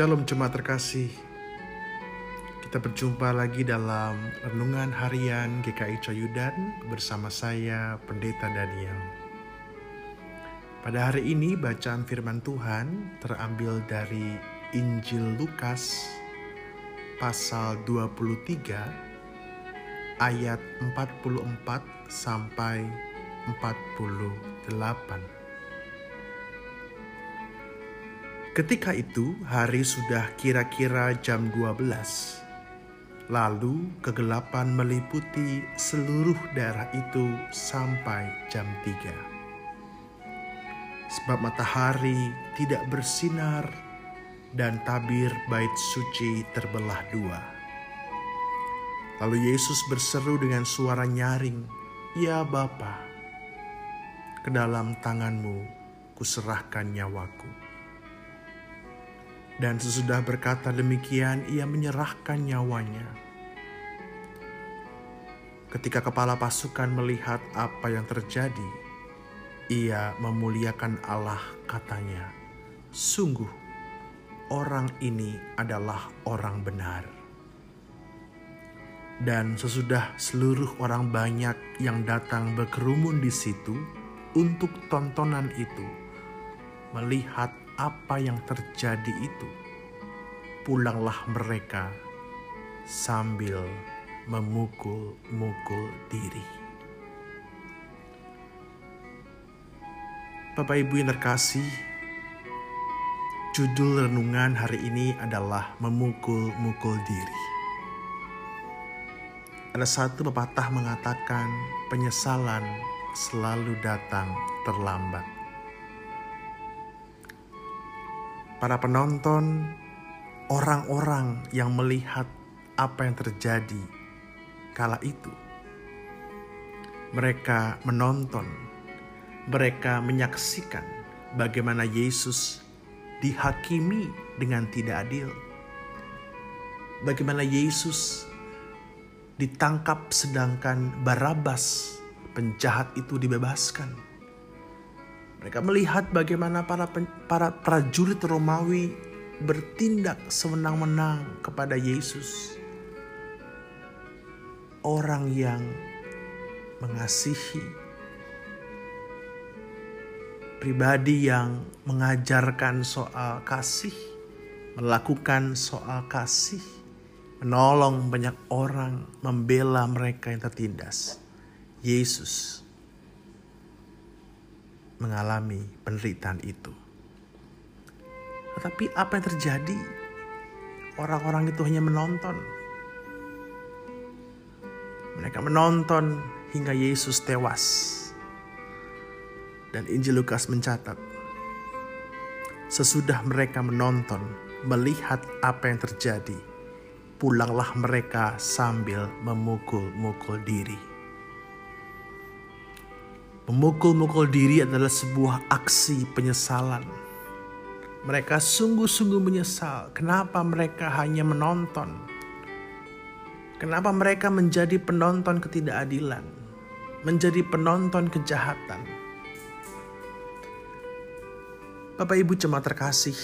Shalom jemaat terkasih. Kita berjumpa lagi dalam renungan harian GKI Coyudan bersama saya Pendeta Daniel. Pada hari ini bacaan firman Tuhan terambil dari Injil Lukas pasal 23 ayat 44 sampai 48. Ketika itu hari sudah kira-kira jam 12. Lalu kegelapan meliputi seluruh daerah itu sampai jam 3. Sebab matahari tidak bersinar dan tabir bait suci terbelah dua. Lalu Yesus berseru dengan suara nyaring, "Ya Bapa, ke dalam tanganmu kuserahkan nyawaku." Dan sesudah berkata demikian, ia menyerahkan nyawanya. Ketika kepala pasukan melihat apa yang terjadi, ia memuliakan Allah, katanya, "Sungguh, orang ini adalah orang benar." Dan sesudah seluruh orang banyak yang datang berkerumun di situ untuk tontonan itu, melihat apa yang terjadi itu, pulanglah mereka sambil memukul-mukul diri. Bapak Ibu yang terkasih, judul renungan hari ini adalah memukul-mukul diri. Ada satu pepatah mengatakan penyesalan selalu datang terlambat. Para penonton, orang-orang yang melihat apa yang terjadi kala itu. Mereka menonton, mereka menyaksikan bagaimana Yesus dihakimi dengan tidak adil. Bagaimana Yesus ditangkap sedangkan Barabas penjahat itu dibebaskan mereka melihat bagaimana para para prajurit Romawi bertindak sewenang-wenang kepada Yesus. Orang yang mengasihi pribadi yang mengajarkan soal kasih, melakukan soal kasih, menolong banyak orang, membela mereka yang tertindas. Yesus mengalami penderitaan itu. Tetapi apa yang terjadi? Orang-orang itu hanya menonton. Mereka menonton hingga Yesus tewas. Dan Injil Lukas mencatat, sesudah mereka menonton, melihat apa yang terjadi, pulanglah mereka sambil memukul-mukul diri. Memukul-mukul diri adalah sebuah aksi penyesalan. Mereka sungguh-sungguh menyesal. Kenapa mereka hanya menonton? Kenapa mereka menjadi penonton ketidakadilan, menjadi penonton kejahatan? Bapak Ibu cuma terkasih,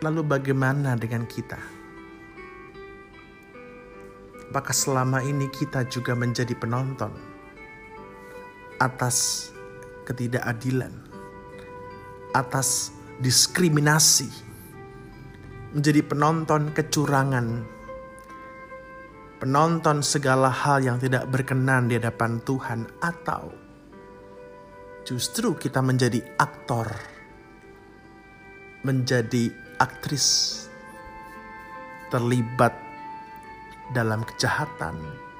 lalu bagaimana dengan kita? Apakah selama ini kita juga menjadi penonton? Atas ketidakadilan, atas diskriminasi, menjadi penonton kecurangan, penonton segala hal yang tidak berkenan di hadapan Tuhan, atau justru kita menjadi aktor, menjadi aktris, terlibat dalam kejahatan,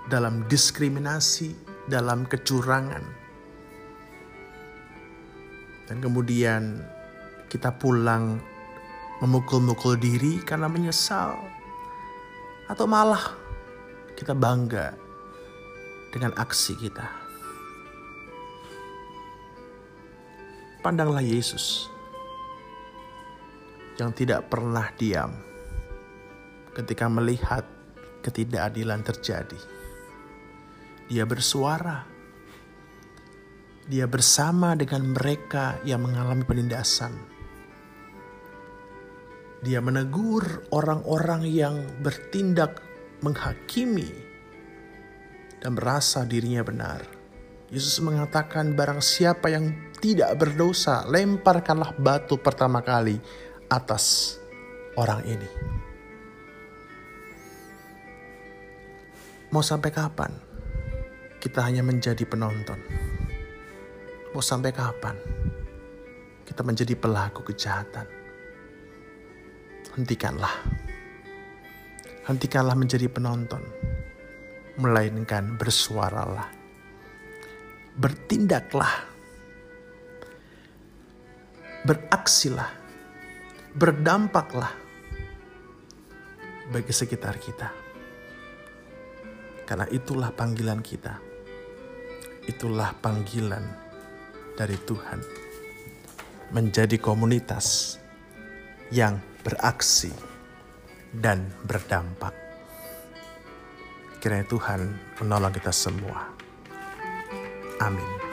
dalam diskriminasi, dalam kecurangan dan kemudian kita pulang memukul-mukul diri karena menyesal. Atau malah kita bangga dengan aksi kita. Pandanglah Yesus yang tidak pernah diam ketika melihat ketidakadilan terjadi. Dia bersuara dia bersama dengan mereka yang mengalami penindasan. Dia menegur orang-orang yang bertindak menghakimi dan merasa dirinya benar. Yesus mengatakan barang siapa yang tidak berdosa, lemparkanlah batu pertama kali atas orang ini. Mau sampai kapan kita hanya menjadi penonton? Mau sampai kapan kita menjadi pelaku kejahatan? Hentikanlah. Hentikanlah menjadi penonton. Melainkan bersuaralah. Bertindaklah. Beraksilah. Berdampaklah bagi sekitar kita. Karena itulah panggilan kita. Itulah panggilan dari Tuhan. Menjadi komunitas yang beraksi dan berdampak. Kiranya Tuhan menolong kita semua. Amin.